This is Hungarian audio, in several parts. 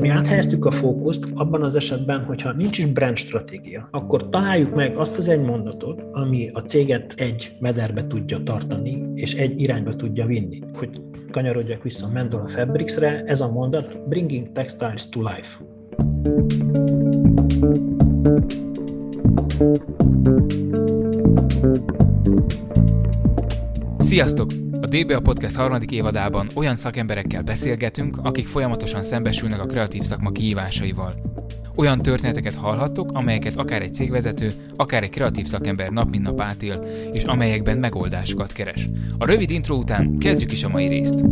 Mi áthelyeztük a fókuszt abban az esetben, hogyha nincs is brand stratégia, akkor találjuk meg azt az egy mondatot, ami a céget egy mederbe tudja tartani, és egy irányba tudja vinni. Hogy kanyarodjak vissza Mendola Fabricsre, ez a mondat Bringing Textiles to Life. Sziasztok! DBA Podcast harmadik évadában olyan szakemberekkel beszélgetünk, akik folyamatosan szembesülnek a kreatív szakma kihívásaival. Olyan történeteket hallhattok, amelyeket akár egy cégvezető, akár egy kreatív szakember nap mint nap átél, és amelyekben megoldásokat keres. A rövid intro után kezdjük is a mai részt.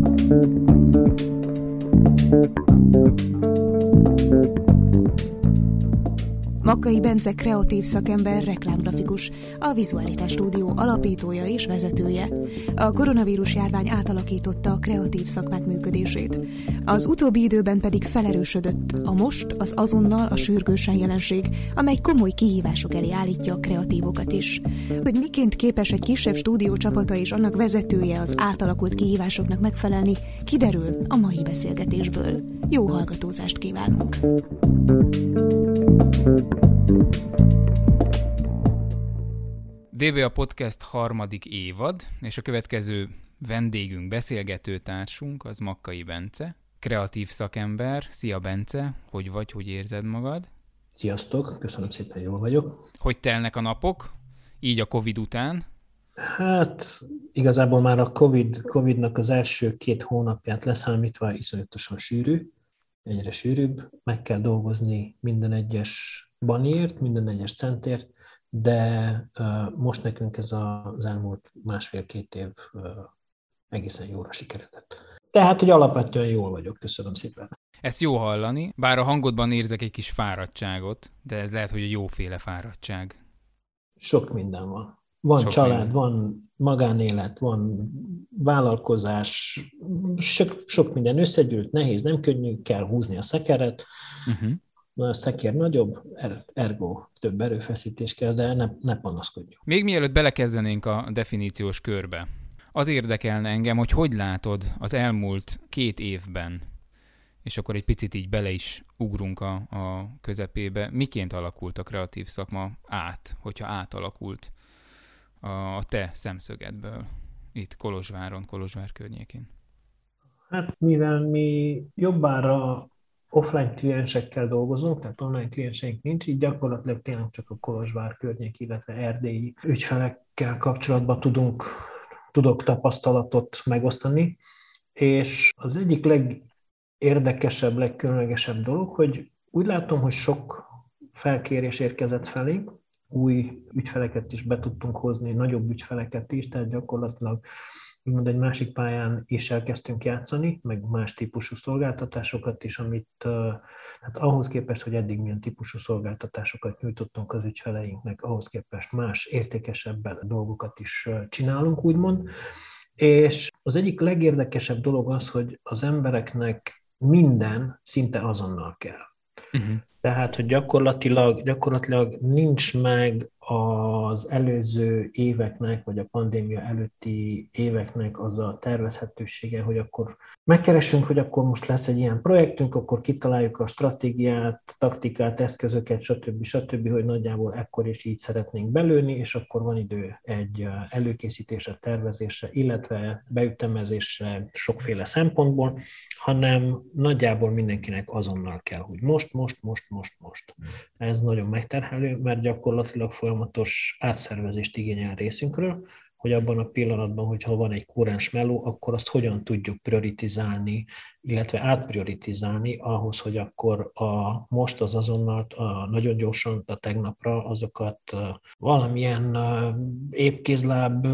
Makkai Bence kreatív szakember, reklámgrafikus, a Vizualitás Stúdió alapítója és vezetője. A koronavírus járvány átalakította a kreatív szakmák működését. Az utóbbi időben pedig felerősödött a most, az azonnal, a sürgősen jelenség, amely komoly kihívások elé állítja a kreatívokat is. Hogy miként képes egy kisebb stúdió csapata és annak vezetője az átalakult kihívásoknak megfelelni, kiderül a mai beszélgetésből. Jó hallgatózást kívánunk! DBA Podcast harmadik évad, és a következő vendégünk, beszélgető társunk az Makkai Bence, kreatív szakember. Szia Bence, hogy vagy, hogy érzed magad? Sziasztok, köszönöm szépen, jól vagyok. Hogy telnek a napok, így a Covid után? Hát igazából már a COVID, Covid-nak az első két hónapját leszámítva iszonyatosan sűrű, egyre sűrűbb, meg kell dolgozni minden egyes baniért, minden egyes centért, de most nekünk ez az elmúlt másfél-két év egészen jóra sikeredett. Tehát, hogy alapvetően jól vagyok, köszönöm szépen. Ezt jó hallani, bár a hangodban érzek egy kis fáradtságot, de ez lehet, hogy a jóféle fáradtság. Sok minden van. Van sok család, minden. van magánélet, van vállalkozás, sok, sok minden összegyűlt, nehéz, nem könnyű, kell húzni a szekeret, uh-huh a szekér nagyobb, er, ergo több erőfeszítés kell, de ne, ne panaszkodjunk. Még mielőtt belekezdenénk a definíciós körbe, az érdekelne engem, hogy hogy látod az elmúlt két évben, és akkor egy picit így bele is ugrunk a, a közepébe, miként alakult a kreatív szakma át, hogyha átalakult a, te szemszögedből itt Kolozsváron, Kolozsvár környékén? Hát mivel mi jobbára offline kliensekkel dolgozunk, tehát online klienseink nincs, így gyakorlatilag tényleg csak a Kolozsvár környék, illetve erdélyi ügyfelekkel kapcsolatban tudunk, tudok tapasztalatot megosztani, és az egyik legérdekesebb, legkülönlegesebb dolog, hogy úgy látom, hogy sok felkérés érkezett felénk, új ügyfeleket is be tudtunk hozni, nagyobb ügyfeleket is, tehát gyakorlatilag úgymond egy másik pályán is elkezdtünk játszani, meg más típusú szolgáltatásokat is, amit hát ahhoz képest, hogy eddig milyen típusú szolgáltatásokat nyújtottunk az ügyfeleinknek, ahhoz képest más, értékesebb dolgokat is csinálunk, úgymond. És az egyik legérdekesebb dolog az, hogy az embereknek minden szinte azonnal kell. Uh-huh. Tehát, hogy gyakorlatilag, gyakorlatilag nincs meg az előző éveknek, vagy a pandémia előtti éveknek az a tervezhetősége, hogy akkor megkeresünk, hogy akkor most lesz egy ilyen projektünk, akkor kitaláljuk a stratégiát, taktikát, eszközöket, stb. stb., hogy nagyjából ekkor is így szeretnénk belőni, és akkor van idő egy előkészítésre, tervezésre, illetve beütemezésre sokféle szempontból, hanem nagyjából mindenkinek azonnal kell, hogy most, most, most, most, most. Ez nagyon megterhelő, mert gyakorlatilag folyamatos átszervezést igényel részünkről, hogy abban a pillanatban, hogyha van egy kúrens meló, akkor azt hogyan tudjuk prioritizálni, illetve átprioritizálni ahhoz, hogy akkor a most az azonnal, a nagyon gyorsan a tegnapra azokat valamilyen épkézláb,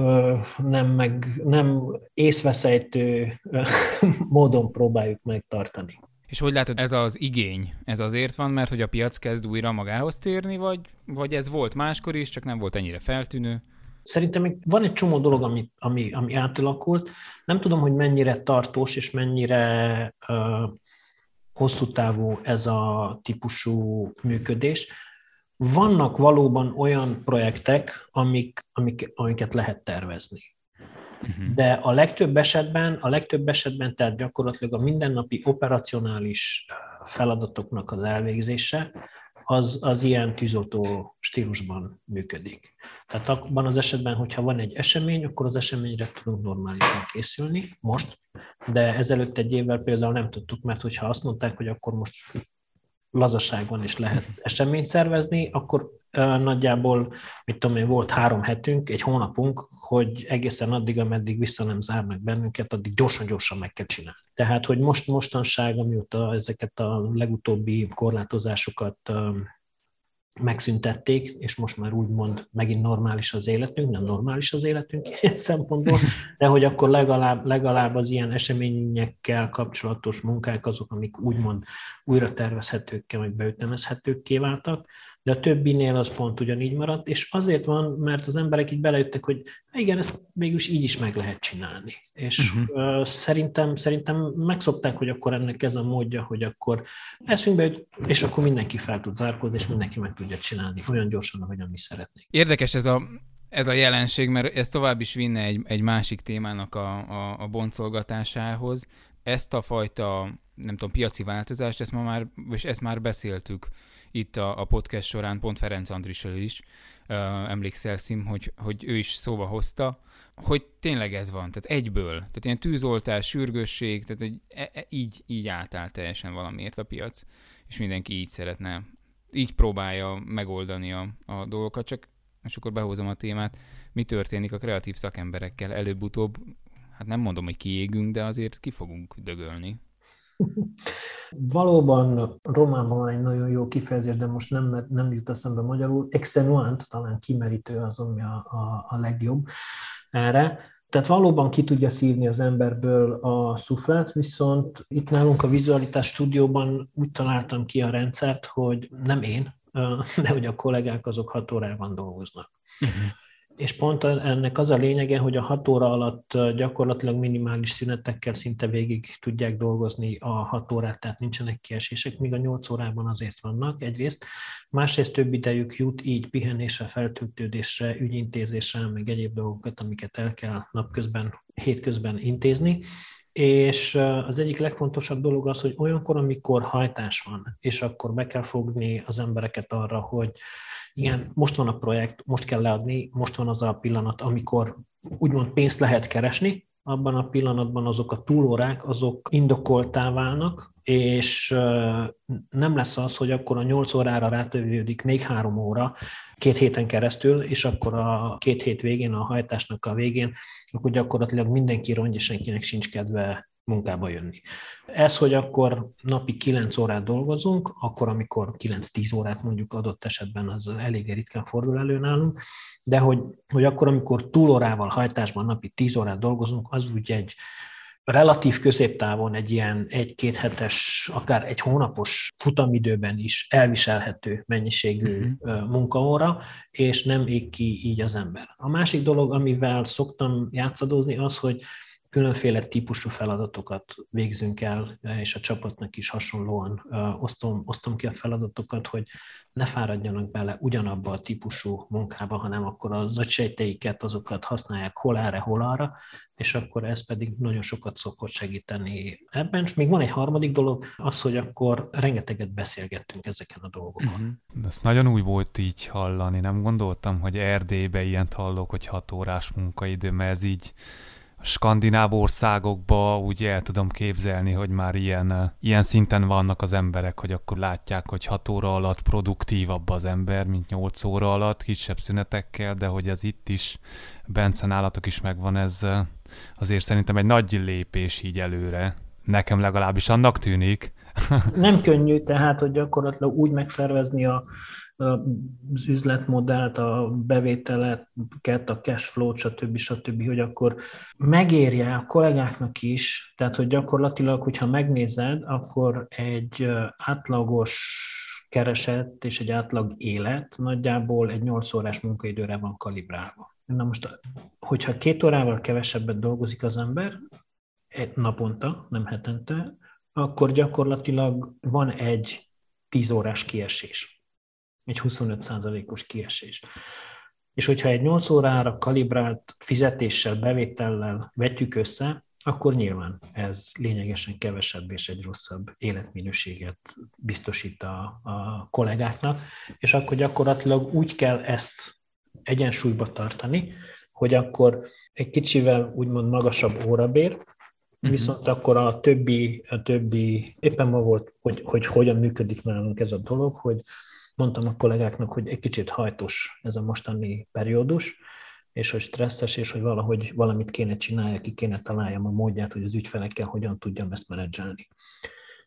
nem, meg, nem észveszejtő módon próbáljuk megtartani. És hogy látod, ez az igény, ez azért van, mert hogy a piac kezd újra magához térni, vagy, vagy ez volt máskor is, csak nem volt ennyire feltűnő? Szerintem van egy csomó dolog, ami, ami, ami átalakult. Nem tudom, hogy mennyire tartós és mennyire uh, hosszú távú ez a típusú működés. Vannak valóban olyan projektek, amik, amik, amiket lehet tervezni. Uh-huh. De a legtöbb esetben, a legtöbb esetben, tehát gyakorlatilag a mindennapi operacionális feladatoknak az elvégzése, az, az ilyen tűzoltó stílusban működik. Tehát abban az esetben, hogyha van egy esemény, akkor az eseményre tudunk normálisan készülni most, de ezelőtt egy évvel például nem tudtuk, mert hogyha azt mondták, hogy akkor most lazaságon is lehet eseményt szervezni, akkor nagyjából, mit tudom én, volt három hetünk, egy hónapunk, hogy egészen addig, ameddig vissza nem zárnak bennünket, addig gyorsan-gyorsan meg kell csinálni. Tehát, hogy most mostanság, amióta ezeket a legutóbbi korlátozásokat megszüntették, és most már úgymond megint normális az életünk, nem normális az életünk ilyen szempontból, de hogy akkor legalább, legalább az ilyen eseményekkel kapcsolatos munkák azok, amik úgymond újra tervezhetőkkel, vagy beütemezhetőkké váltak, de a többinél az pont ugyanígy maradt, és azért van, mert az emberek így belejöttek, hogy igen, ezt mégis így is meg lehet csinálni. És uh-huh. uh, szerintem, szerintem megszokták, hogy akkor ennek ez a módja, hogy akkor eszünk be, és akkor mindenki fel tud zárkozni, és mindenki meg tudja csinálni olyan gyorsan, ahogyan mi szeretnénk. Érdekes ez a ez a jelenség, mert ez tovább is vinne egy, egy másik témának a, a, a boncolgatásához. Ezt a fajta, nem tudom, piaci változást, ezt, ma már, és ezt már beszéltük itt a, a podcast során, pont Ferenc Andrisről is. Uh, emlékszel szím, hogy, hogy ő is szóba hozta, hogy tényleg ez van, tehát egyből, tehát ilyen tűzoltás, sürgősség, tehát hogy e, e, így, így átáll teljesen valamiért a piac, és mindenki így szeretne, így próbálja megoldani a, a dolgokat, csak és akkor behozom a témát, mi történik a kreatív szakemberekkel? Előbb-utóbb, hát nem mondom, hogy kiégünk, de azért ki fogunk dögölni. Valóban románban van egy nagyon jó kifejezés, de most nem, nem jut eszembe magyarul. Extenuant, talán kimerítő az, ami a, a, a legjobb erre. Tehát valóban ki tudja szívni az emberből a szuflát, viszont itt nálunk a vizualitás stúdióban úgy találtam ki a rendszert, hogy nem én, de hogy a kollégák azok hat órában dolgoznak. Uh-huh és pont ennek az a lényege, hogy a hat óra alatt gyakorlatilag minimális szünetekkel szinte végig tudják dolgozni a hat órát, tehát nincsenek kiesések, míg a nyolc órában azért vannak egyrészt. Másrészt több idejük jut így pihenésre, feltöltődésre, ügyintézésre, meg egyéb dolgokat, amiket el kell napközben, hétközben intézni. És az egyik legfontosabb dolog az, hogy olyankor, amikor hajtás van, és akkor be kell fogni az embereket arra, hogy igen, most van a projekt, most kell leadni, most van az a pillanat, amikor úgymond pénzt lehet keresni, abban a pillanatban azok a túlórák, azok indokoltá válnak, és nem lesz az, hogy akkor a 8 órára rátövődik még három óra két héten keresztül, és akkor a két hét végén, a hajtásnak a végén, akkor gyakorlatilag mindenki rongy, és senkinek sincs kedve munkába jönni. Ez, hogy akkor napi 9 órát dolgozunk, akkor amikor 9-10 órát mondjuk adott esetben az elég ritkán fordul elő nálunk, de hogy, hogy akkor, amikor túlórával hajtásban napi 10 órát dolgozunk, az úgy egy relatív középtávon egy ilyen egy-két hetes, akár egy hónapos futamidőben is elviselhető mennyiségű uh-huh. munkaóra, és nem ég ki így az ember. A másik dolog, amivel szoktam játszadozni, az, hogy különféle típusú feladatokat végzünk el, és a csapatnak is hasonlóan osztom, osztom ki a feladatokat, hogy ne fáradjanak bele ugyanabba a típusú munkába, hanem akkor az agysejteiket, azokat használják hol erre, hol arra, és akkor ez pedig nagyon sokat szokott segíteni ebben. És még van egy harmadik dolog, az, hogy akkor rengeteget beszélgettünk ezeken a dolgokon. Uh-huh. Ez nagyon új volt így hallani, nem gondoltam, hogy Erdélybe ilyent hallok, hogy hat órás munkaidő, mert ez így skandináv országokba úgy el tudom képzelni, hogy már ilyen, ilyen szinten vannak az emberek, hogy akkor látják, hogy 6 óra alatt produktívabb az ember, mint 8 óra alatt, kisebb szünetekkel, de hogy ez itt is, Bence nálatok is megvan, ez azért szerintem egy nagy lépés így előre. Nekem legalábbis annak tűnik. Nem könnyű tehát, hogy gyakorlatilag úgy megszervezni a, az üzletmodellt, a bevételeket, a cash flow stb. stb., hogy akkor megérje a kollégáknak is, tehát hogy gyakorlatilag, hogyha megnézed, akkor egy átlagos kereset és egy átlag élet nagyjából egy 8 órás munkaidőre van kalibrálva. Na most, hogyha két órával kevesebbet dolgozik az ember, egy naponta, nem hetente, akkor gyakorlatilag van egy 10 órás kiesés egy 25%-os kiesés. És hogyha egy 8 órára kalibrált fizetéssel, bevétellel vetjük össze, akkor nyilván ez lényegesen kevesebb és egy rosszabb életminőséget biztosít a, a kollégáknak, és akkor gyakorlatilag úgy kell ezt egyensúlyba tartani, hogy akkor egy kicsivel úgymond magasabb órabér, uh-huh. viszont akkor a többi, a többi, éppen ma volt, hogy, hogy hogyan működik nálunk ez a dolog, hogy mondtam a kollégáknak, hogy egy kicsit hajtos ez a mostani periódus, és hogy stresszes, és hogy valahogy valamit kéne csinálni, ki kéne találjam a módját, hogy az ügyfelekkel hogyan tudjam ezt menedzselni.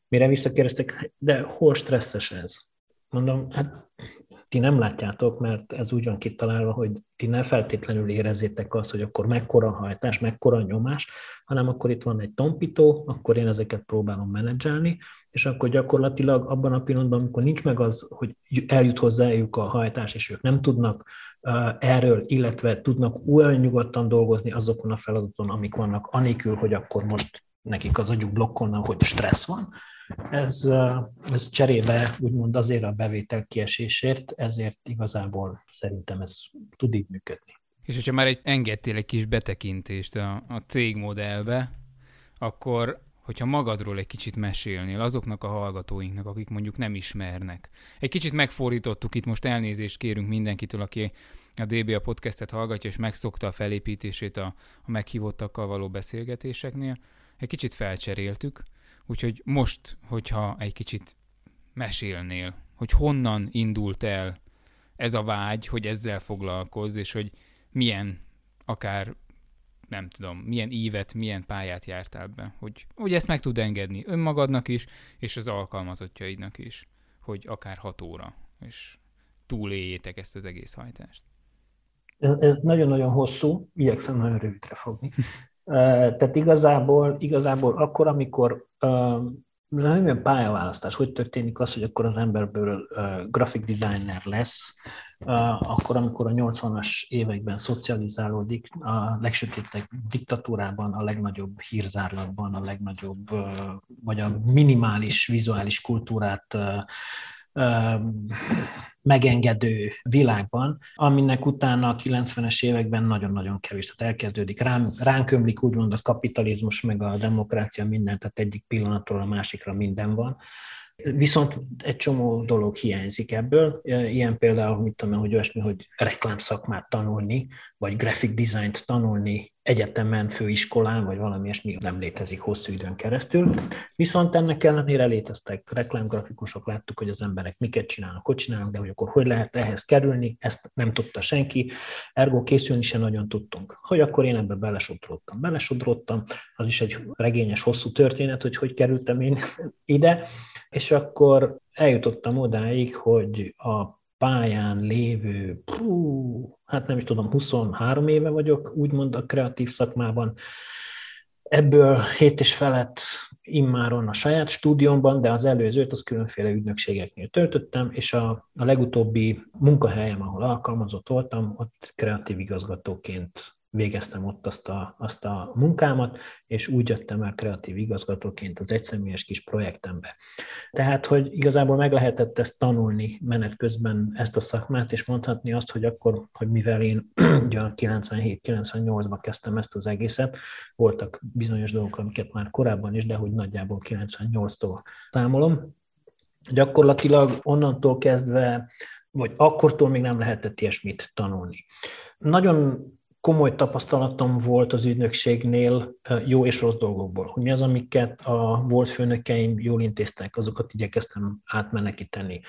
Mire visszakérdeztek, de hol stresszes ez? Mondom, hát ti nem látjátok, mert ez úgy van kitalálva, hogy ti ne feltétlenül érezzétek azt, hogy akkor mekkora hajtás, mekkora nyomás, hanem akkor itt van egy tompító, akkor én ezeket próbálom menedzselni, és akkor gyakorlatilag abban a pillanatban, amikor nincs meg az, hogy eljut hozzájuk a hajtás, és ők nem tudnak erről, illetve tudnak olyan nyugodtan dolgozni azokon a feladaton, amik vannak, anélkül, hogy akkor most nekik az agyuk blokkolna, hogy stressz van, ez, ez cserébe úgymond azért a bevétel kiesésért, ezért igazából szerintem ez tud így működni. És hogyha már egy, engedtél egy kis betekintést a, a cégmodellbe, akkor hogyha magadról egy kicsit mesélnél azoknak a hallgatóinknak, akik mondjuk nem ismernek. Egy kicsit megfordítottuk itt, most elnézést kérünk mindenkitől, aki a DBA podcastet hallgatja, és megszokta a felépítését a, a meghívottakkal való beszélgetéseknél. Egy kicsit felcseréltük, Úgyhogy most, hogyha egy kicsit mesélnél, hogy honnan indult el ez a vágy, hogy ezzel foglalkozz, és hogy milyen akár nem tudom, milyen ívet, milyen pályát jártál be, hogy, hogy ezt meg tud engedni önmagadnak is, és az alkalmazottjaidnak is, hogy akár hat óra, és túléljétek ezt az egész hajtást. Ez, ez nagyon-nagyon hosszú, igyekszem nagyon rövidre fogni. Tehát igazából, igazából akkor, amikor nem olyan pályaválasztás, hogy történik az, hogy akkor az emberből uh, graphic designer lesz, uh, akkor, amikor a 80-as években szocializálódik, a legsötétebb diktatúrában, a legnagyobb hírzárlatban, a legnagyobb, uh, vagy a minimális vizuális kultúrát uh, megengedő világban, aminek utána a 90-es években nagyon-nagyon kevés, tehát elkezdődik. Rám, ránk ömlik úgymond a kapitalizmus, meg a demokrácia minden, tehát egyik pillanatról a másikra minden van. Viszont egy csomó dolog hiányzik ebből, ilyen például, mit tudom hogy olyasmi, hogy reklámszakmát tanulni, vagy graphic design-t tanulni egyetemen, főiskolán, vagy valami ilyesmi nem létezik hosszú időn keresztül. Viszont ennek ellenére léteztek reklámgrafikusok, láttuk, hogy az emberek miket csinálnak, hogy csinálnak, de hogy akkor hogy lehet ehhez kerülni, ezt nem tudta senki, ergo készülni sem nagyon tudtunk. Hogy akkor én ebbe belesodródtam. Belesodródtam, az is egy regényes, hosszú történet, hogy hogy kerültem én ide, és akkor eljutottam odáig, hogy a pályán lévő, pú, hát nem is tudom, 23 éve vagyok, úgymond a kreatív szakmában. Ebből hét és felett immáron a saját stúdiómban, de az előzőt az különféle ügynökségeknél töltöttem, és a, a legutóbbi munkahelyem, ahol alkalmazott voltam, ott kreatív igazgatóként végeztem ott azt a, azt a munkámat, és úgy jöttem el kreatív igazgatóként az egyszemélyes kis projektembe. Tehát, hogy igazából meg lehetett ezt tanulni menet közben ezt a szakmát, és mondhatni azt, hogy akkor, hogy mivel én ugye 97-98-ban kezdtem ezt az egészet, voltak bizonyos dolgok, amiket már korábban is, de hogy nagyjából 98-tól számolom, gyakorlatilag onnantól kezdve, vagy akkortól még nem lehetett ilyesmit tanulni. Nagyon komoly tapasztalatom volt az ügynökségnél jó és rossz dolgokból, hogy mi az, amiket a volt főnökeim jól intéztek, azokat igyekeztem átmenekíteni.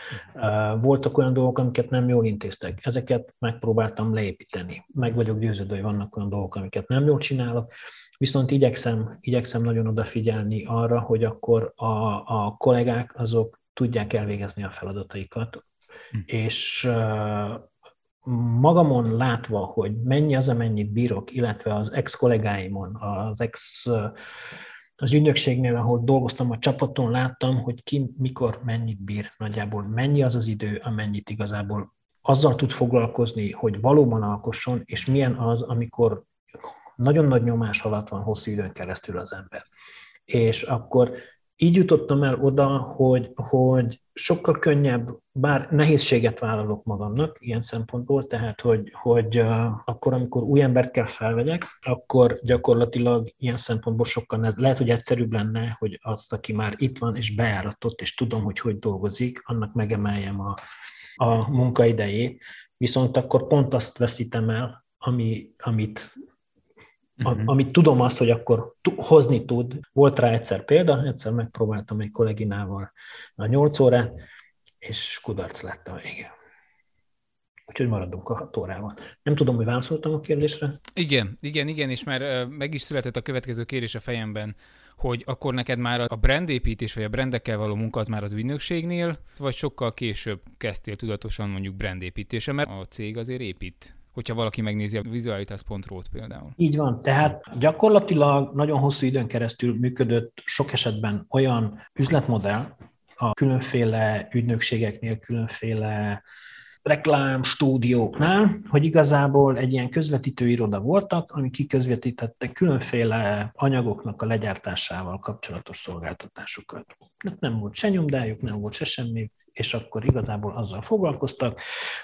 Voltak olyan dolgok, amiket nem jól intéztek, ezeket megpróbáltam leépíteni. Meg vagyok győződve, hogy vannak olyan dolgok, amiket nem jól csinálok, viszont igyekszem, igyekszem nagyon odafigyelni arra, hogy akkor a, a kollégák azok tudják elvégezni a feladataikat, hm. és magamon látva, hogy mennyi az, amennyit bírok, illetve az ex-kollégáimon, az ex az ügynökségnél, ahol dolgoztam a csapaton, láttam, hogy ki mikor mennyit bír nagyjából, mennyi az az idő, amennyit igazából azzal tud foglalkozni, hogy valóban alkosson, és milyen az, amikor nagyon nagy nyomás alatt van hosszú időn keresztül az ember. És akkor így jutottam el oda, hogy, hogy sokkal könnyebb, bár nehézséget vállalok magamnak ilyen szempontból, tehát hogy, hogy akkor, amikor új embert kell felvegyek, akkor gyakorlatilag ilyen szempontból sokkal lehet, hogy egyszerűbb lenne, hogy azt, aki már itt van és bejáratott, és tudom, hogy hogy dolgozik, annak megemeljem a, a munkaidejét, viszont akkor pont azt veszítem el, ami, amit uh-huh. amit tudom azt, hogy akkor hozni tud. Volt rá egyszer példa, egyszer megpróbáltam egy kolléginával a 8 órát, és kudarc lett a vége. Úgyhogy maradunk a hat órával. Nem tudom, hogy válaszoltam a kérdésre. Igen, igen, igen, és már meg is született a következő kérdés a fejemben, hogy akkor neked már a brandépítés, vagy a brandekkel való munka az már az ügynökségnél, vagy sokkal később kezdtél tudatosan mondjuk brandépítése, mert a cég azért épít hogyha valaki megnézi a visualitas.ro-t például. Így van, tehát gyakorlatilag nagyon hosszú időn keresztül működött sok esetben olyan üzletmodell a különféle ügynökségeknél, különféle reklám stúdióknál, hogy igazából egy ilyen közvetítő iroda voltak, ami kiközvetítette különféle anyagoknak a legyártásával kapcsolatos szolgáltatásokat. Nem volt se nyomdájuk, nem volt se semmi, és akkor igazából azzal foglalkoztak,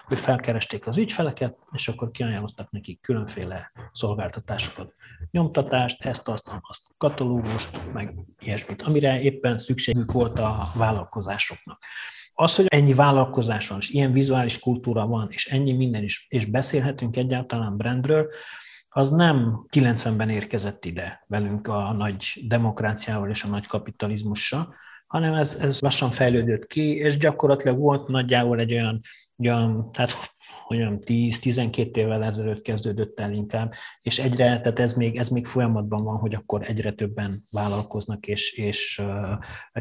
hogy felkeresték az ügyfeleket, és akkor kiajánlottak nekik különféle szolgáltatásokat, nyomtatást, ezt, azt, azt, katalógust, meg ilyesmit, amire éppen szükségük volt a vállalkozásoknak. Az, hogy ennyi vállalkozás van, és ilyen vizuális kultúra van, és ennyi minden is, és beszélhetünk egyáltalán brandről, az nem 90-ben érkezett ide velünk a nagy demokráciával és a nagy kapitalizmussal, hanem ez, ez lassan fejlődött ki, és gyakorlatilag volt nagyjából egy olyan, olyan tehát olyan 10-12 évvel ezelőtt kezdődött el inkább, és egyre, tehát ez még, ez még folyamatban van, hogy akkor egyre többen vállalkoznak, és, és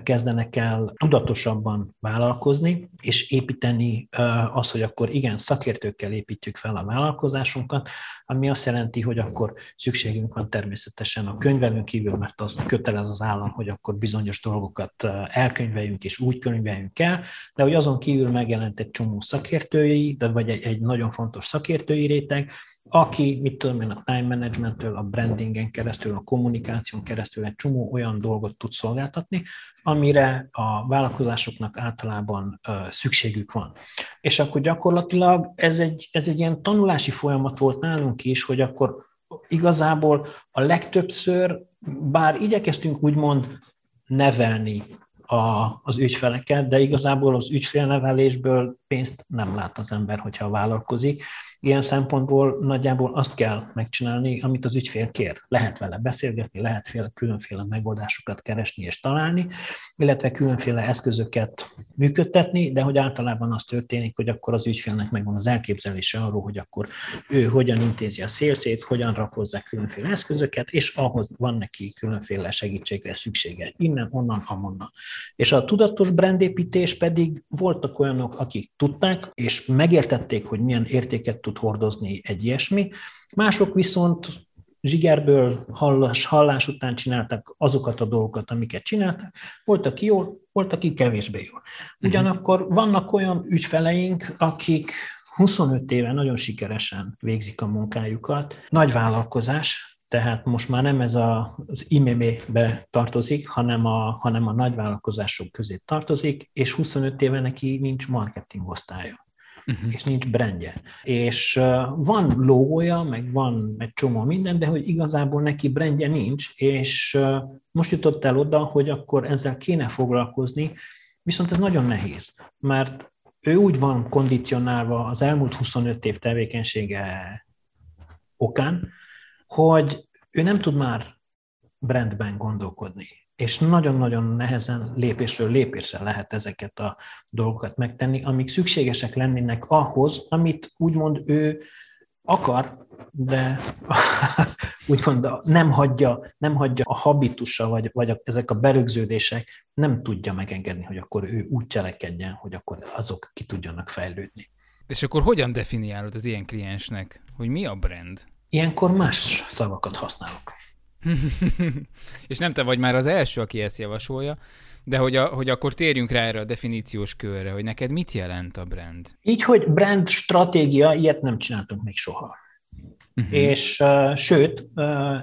kezdenek el tudatosabban vállalkozni, és építeni az, hogy akkor igen, szakértőkkel építjük fel a vállalkozásunkat, ami azt jelenti, hogy akkor szükségünk van természetesen a könyvelőn kívül, mert az kötelez az állam, hogy akkor bizonyos dolgokat elkönyveljünk és úgy könyveljünk el, de hogy azon kívül megjelent egy csomó szakértői, de vagy egy, egy nagyon fontos szakértői réteg, aki, mit tudom én, a time managementtől, a brandingen keresztül, a kommunikáción keresztül egy csomó olyan dolgot tud szolgáltatni, amire a vállalkozásoknak általában ö, szükségük van. És akkor gyakorlatilag ez egy, ez egy ilyen tanulási folyamat volt nálunk is, hogy akkor igazából a legtöbbször, bár igyekeztünk úgymond nevelni a, az ügyfeleket, de igazából az ügyfélnevelésből pénzt nem lát az ember, hogyha vállalkozik. Ilyen szempontból nagyjából azt kell megcsinálni, amit az ügyfél kér. Lehet vele beszélgetni, lehet fél, különféle megoldásokat keresni és találni, illetve különféle eszközöket működtetni, de hogy általában az történik, hogy akkor az ügyfélnek megvan az elképzelése arról, hogy akkor ő hogyan intézi a szélszét, hogyan rak hozzá különféle eszközöket, és ahhoz van neki különféle segítségre szüksége, innen, onnan, amonnan. És a tudatos brandépítés pedig voltak olyanok, akik tudták, és megértették, hogy milyen értéket tud hordozni egy ilyesmi. Mások viszont zsigerből hallás, hallás után csináltak azokat a dolgokat, amiket csináltak. Volt, aki jól, volt, aki kevésbé jól. Mhm. Ugyanakkor vannak olyan ügyfeleink, akik 25 éve nagyon sikeresen végzik a munkájukat. Nagy vállalkozás, tehát most már nem ez a, az IMM-be tartozik, hanem a, hanem a nagyvállalkozások közé tartozik, és 25 éve neki nincs marketing osztálya. Uh-huh. és nincs brandje. És van logója, meg van egy csomó minden, de hogy igazából neki brandje nincs, és most jutott el oda, hogy akkor ezzel kéne foglalkozni, viszont ez nagyon nehéz, mert ő úgy van kondicionálva az elmúlt 25 év tevékenysége okán, hogy ő nem tud már brandben gondolkodni és nagyon-nagyon nehezen lépésről lépésre lehet ezeket a dolgokat megtenni, amik szükségesek lennének ahhoz, amit úgymond ő akar, de úgymond nem hagyja, nem hagyja a habitusa, vagy, vagy ezek a berögződések nem tudja megengedni, hogy akkor ő úgy cselekedjen, hogy akkor azok ki tudjanak fejlődni. És akkor hogyan definiálod az ilyen kliensnek, hogy mi a brand? Ilyenkor más szavakat használok. és nem te vagy már az első, aki ezt javasolja, de hogy, a, hogy akkor térjünk rá erre a definíciós körre, hogy neked mit jelent a brand? Így, hogy brand stratégia, ilyet nem csináltunk még soha. Uh-huh. És uh, sőt, uh,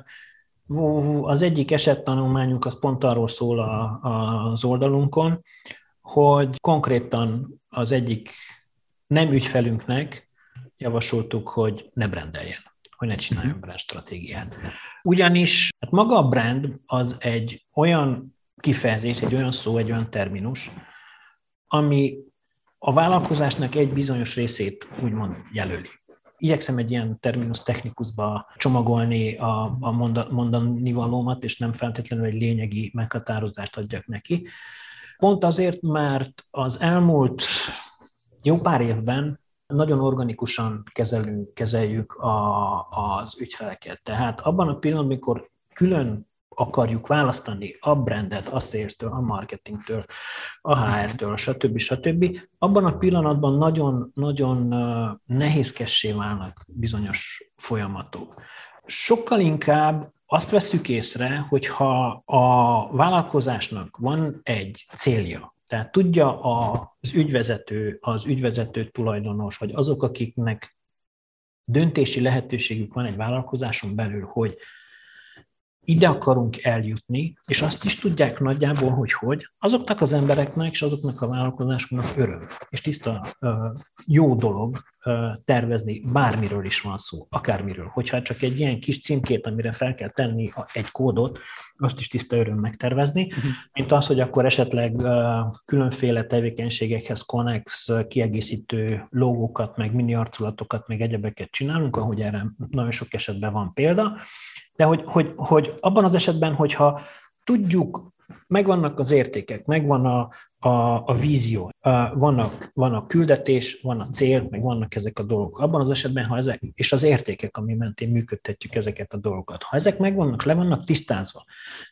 az egyik esettanulmányunk az pont arról szól a, a, az oldalunkon, hogy konkrétan az egyik nem ügyfelünknek javasoltuk, hogy ne brendeljen, hogy ne csináljon mhm. brand stratégiát. Ugyanis hát maga a brand az egy olyan kifejezés, egy olyan szó, egy olyan terminus, ami a vállalkozásnak egy bizonyos részét úgymond jelöli. Igyekszem egy ilyen terminus technikusba csomagolni a, a mondani valómat, és nem feltétlenül egy lényegi meghatározást adjak neki. Pont azért, mert az elmúlt jó pár évben nagyon organikusan kezelünk, kezeljük a, az ügyfeleket. Tehát abban a pillanatban, amikor külön akarjuk választani a brandet, a sales-től, a marketingtől, a HR-től, stb. stb., abban a pillanatban nagyon-nagyon nehézkessé válnak bizonyos folyamatok. Sokkal inkább azt veszük észre, hogyha a vállalkozásnak van egy célja, tehát tudja az ügyvezető, az ügyvezető tulajdonos, vagy azok, akiknek döntési lehetőségük van egy vállalkozáson belül, hogy ide akarunk eljutni, és azt is tudják nagyjából, hogy hogy, azoknak az embereknek és azoknak a vállalkozásoknak öröm, és tiszta jó dolog tervezni, bármiről is van szó, akármiről. Hogyha csak egy ilyen kis címkét, amire fel kell tenni egy kódot, azt is tiszta öröm megtervezni, uh-huh. mint az, hogy akkor esetleg különféle tevékenységekhez konnex, kiegészítő logókat, meg mini arculatokat, meg egyebeket csinálunk, ahogy erre nagyon sok esetben van példa, de hogy, hogy, hogy abban az esetben, hogyha tudjuk, megvannak az értékek, megvan a, a, a vízió, vannak, van a küldetés, van a cél, meg vannak ezek a dolgok. Abban az esetben, ha ezek, és az értékek, ami mentén működtetjük ezeket a dolgokat, ha ezek megvannak, le vannak tisztázva,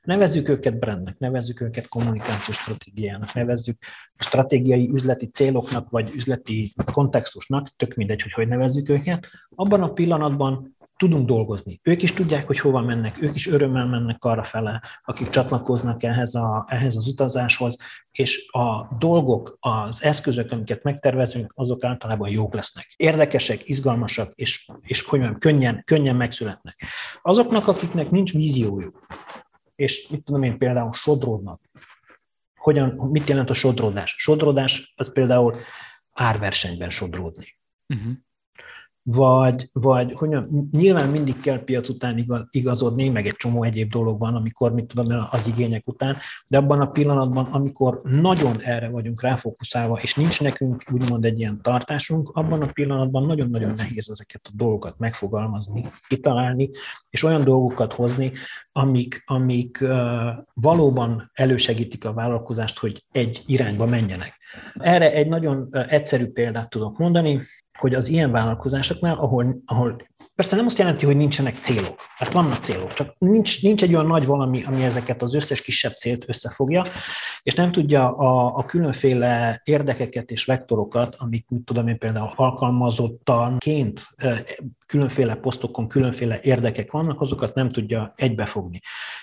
nevezzük őket brandnek, nevezzük őket kommunikációs stratégiának, nevezzük stratégiai üzleti céloknak, vagy üzleti kontextusnak, tök mindegy, hogy hogy nevezzük őket, abban a pillanatban tudunk dolgozni. Ők is tudják, hogy hova mennek, ők is örömmel mennek arra fele, akik csatlakoznak ehhez, a, ehhez az utazáshoz, és a dolgok, az eszközök, amiket megtervezünk, azok általában jók lesznek. Érdekesek, izgalmasak, és, és hogy mondjam, könnyen, könnyen megszületnek. Azoknak, akiknek nincs víziójuk, és mit tudom én, például sodródnak, hogyan, mit jelent a sodródás? Sodródás az például árversenyben sodródni. Uh-huh vagy, vagy hogy nyilván mindig kell piac után igazodni, meg egy csomó egyéb dolog van, amikor, mit tudom, az igények után, de abban a pillanatban, amikor nagyon erre vagyunk ráfókuszálva, és nincs nekünk úgymond egy ilyen tartásunk, abban a pillanatban nagyon-nagyon nehéz ezeket a dolgokat megfogalmazni, kitalálni, és olyan dolgokat hozni, amik, amik valóban elősegítik a vállalkozást, hogy egy irányba menjenek. Erre egy nagyon egyszerű példát tudok mondani hogy az ilyen vállalkozásoknál, ahol, ahol persze nem azt jelenti, hogy nincsenek célok, mert vannak célok, csak nincs, nincs egy olyan nagy valami, ami ezeket az összes kisebb célt összefogja, és nem tudja a, a különféle érdekeket és vektorokat, amik, mit tudom én például alkalmazottanként különféle posztokon különféle érdekek vannak, azokat nem tudja egybefogni.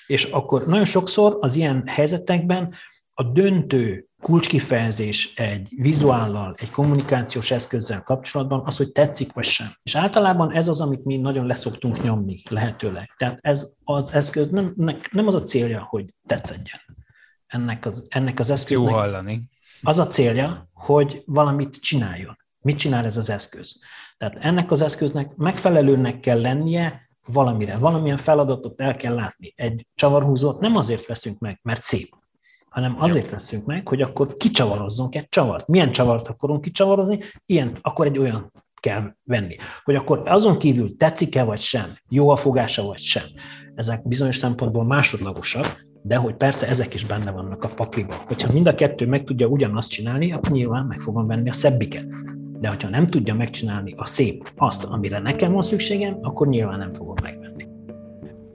És akkor nagyon sokszor az ilyen helyzetekben a döntő kulcskifejezés egy vizuállal, egy kommunikációs eszközzel kapcsolatban az, hogy tetszik vagy sem. És általában ez az, amit mi nagyon leszoktunk nyomni lehetőleg. Tehát ez az eszköz nem, nem az a célja, hogy tetszedjen. Ennek az, ennek az eszköznek. Jó hallani. Az a célja, hogy valamit csináljon. Mit csinál ez az eszköz? Tehát ennek az eszköznek megfelelőnek kell lennie valamire, valamilyen feladatot el kell látni. Egy csavarhúzót nem azért veszünk meg, mert szép, hanem azért veszünk meg, hogy akkor kicsavarozzunk egy csavart. Milyen csavart akarunk kicsavarozni? Ilyen, akkor egy olyan kell venni. Hogy akkor azon kívül tetszik-e vagy sem, jó a fogása vagy sem. Ezek bizonyos szempontból másodlagosak, de hogy persze ezek is benne vannak a pakliban. Hogyha mind a kettő meg tudja ugyanazt csinálni, akkor nyilván meg fogom venni a szebbiket. De hogyha nem tudja megcsinálni a szép azt, amire nekem van szükségem, akkor nyilván nem fogom megvenni.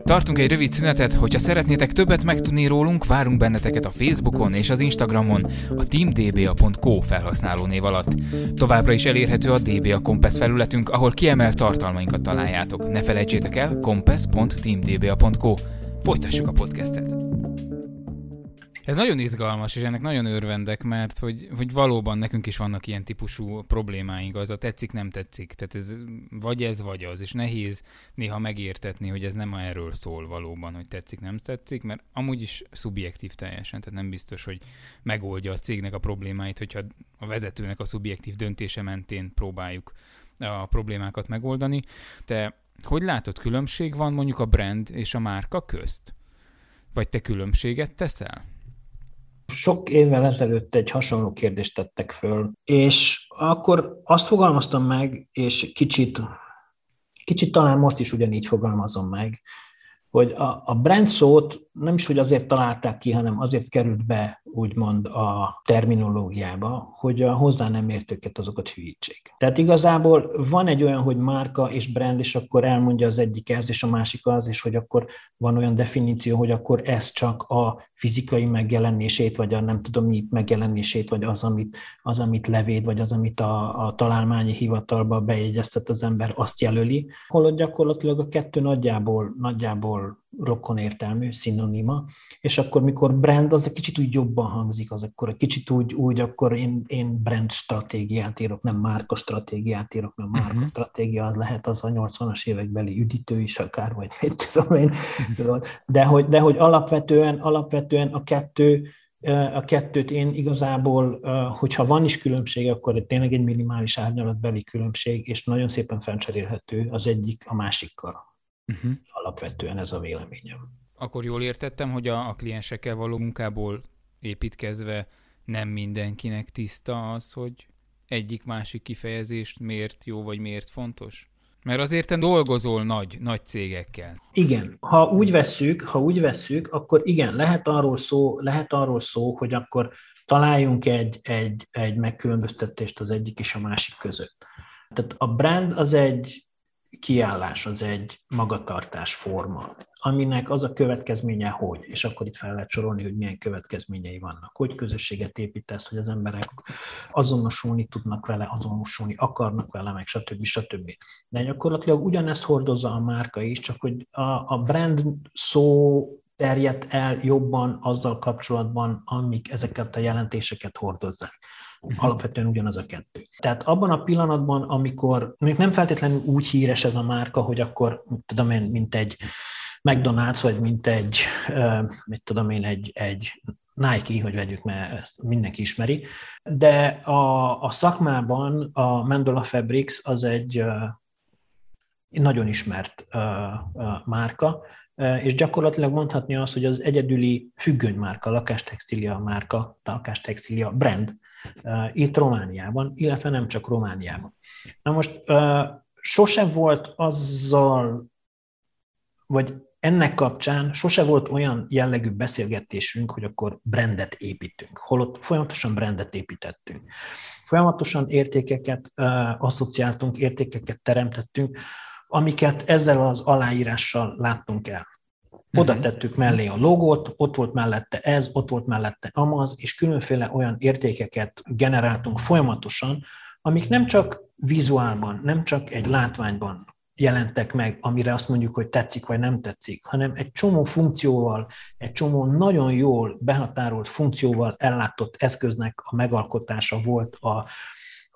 Tartunk egy rövid szünetet, hogyha szeretnétek többet megtudni rólunk, várunk benneteket a Facebookon és az Instagramon a teamdba.co felhasználó név alatt. Továbbra is elérhető a DBA Compass felületünk, ahol kiemelt tartalmainkat találjátok. Ne felejtsétek el compass.teamdba.co. Folytassuk a podcastet. Ez nagyon izgalmas, és ennek nagyon örvendek, mert hogy, hogy valóban nekünk is vannak ilyen típusú problémáink, az a tetszik, nem tetszik. Tehát ez vagy ez, vagy az, és nehéz néha megértetni, hogy ez nem erről szól valóban, hogy tetszik, nem tetszik, mert amúgy is szubjektív teljesen, tehát nem biztos, hogy megoldja a cégnek a problémáit, hogyha a vezetőnek a szubjektív döntése mentén próbáljuk a problémákat megoldani. Te hogy látod, különbség van mondjuk a brand és a márka közt? Vagy te különbséget teszel? Sok évvel ezelőtt egy hasonló kérdést tettek föl, és akkor azt fogalmaztam meg, és kicsit, kicsit talán most is ugyanígy fogalmazom meg, hogy a, a brand szót nem is, hogy azért találták ki, hanem azért került be, úgymond a terminológiába, hogy a hozzá nem értőket azokat hülyítsék. Tehát igazából van egy olyan, hogy márka és brand, és akkor elmondja az egyik ez, és a másik az, és hogy akkor van olyan definíció, hogy akkor ez csak a fizikai megjelenését, vagy a nem tudom mit megjelenését, vagy az, amit, az, amit levéd, vagy az, amit a, a találmányi hivatalba bejegyeztet az ember, azt jelöli, holott gyakorlatilag a kettő nagyjából, nagyjából rokon értelmű, szinonima, és akkor mikor brand, az egy kicsit úgy jobban hangzik, az akkor egy kicsit úgy, úgy akkor én, én brand stratégiát írok, nem márka stratégiát írok, mert márka uh-huh. stratégia az lehet az a 80-as évekbeli üdítő is akár, vagy mit tudom én, uh-huh. de hogy, de hogy alapvetően, alapvetően a kettő, a kettőt én igazából, hogyha van is különbség, akkor tényleg egy minimális árnyalatbeli különbség, és nagyon szépen felcserélhető az egyik a másikkal. Uh-huh. Alapvetően ez a véleményem. Akkor jól értettem, hogy a, a kliensekkel való munkából építkezve nem mindenkinek tiszta az, hogy egyik-másik kifejezést miért jó, vagy miért fontos? Mert azért te dolgozol nagy, nagy cégekkel. Igen, ha úgy vesszük, ha úgy vesszük, akkor igen, lehet arról szó, lehet arról szó, hogy akkor találjunk egy, egy, egy megkülönböztetést az egyik és a másik között. Tehát a brand az egy, kiállás az egy magatartás forma, aminek az a következménye, hogy, és akkor itt fel lehet sorolni, hogy milyen következményei vannak, hogy közösséget építesz, hogy az emberek azonosulni tudnak vele, azonosulni akarnak vele, meg stb. stb. De gyakorlatilag ugyanezt hordozza a márka is, csak hogy a, a brand szó terjedt el jobban azzal kapcsolatban, amik ezeket a jelentéseket hordozzák. Uh-huh. Alapvetően ugyanaz a kettő. Tehát abban a pillanatban, amikor még nem feltétlenül úgy híres ez a márka, hogy akkor, tudom én, mint egy McDonald's, vagy mint egy, mit tudom én, egy, egy Nike, hogy vegyük, mert ezt mindenki ismeri, de a, a szakmában a Mendola Fabrics az egy nagyon ismert márka, és gyakorlatilag mondhatni azt, hogy az egyedüli függönymárka, lakástextília márka, lakástextília brand itt Romániában, illetve nem csak Romániában. Na most sose volt azzal, vagy ennek kapcsán sose volt olyan jellegű beszélgetésünk, hogy akkor brandet építünk, holott folyamatosan brandet építettünk. Folyamatosan értékeket uh, asszociáltunk, értékeket teremtettünk, amiket ezzel az aláírással láttunk el. Oda mhm. tettük mellé a logót, ott volt mellette ez, ott volt mellette amaz, és különféle olyan értékeket generáltunk folyamatosan, amik nem csak vizuálban, nem csak egy látványban jelentek meg, amire azt mondjuk, hogy tetszik vagy nem tetszik, hanem egy csomó funkcióval, egy csomó nagyon jól behatárolt funkcióval ellátott eszköznek a megalkotása volt a,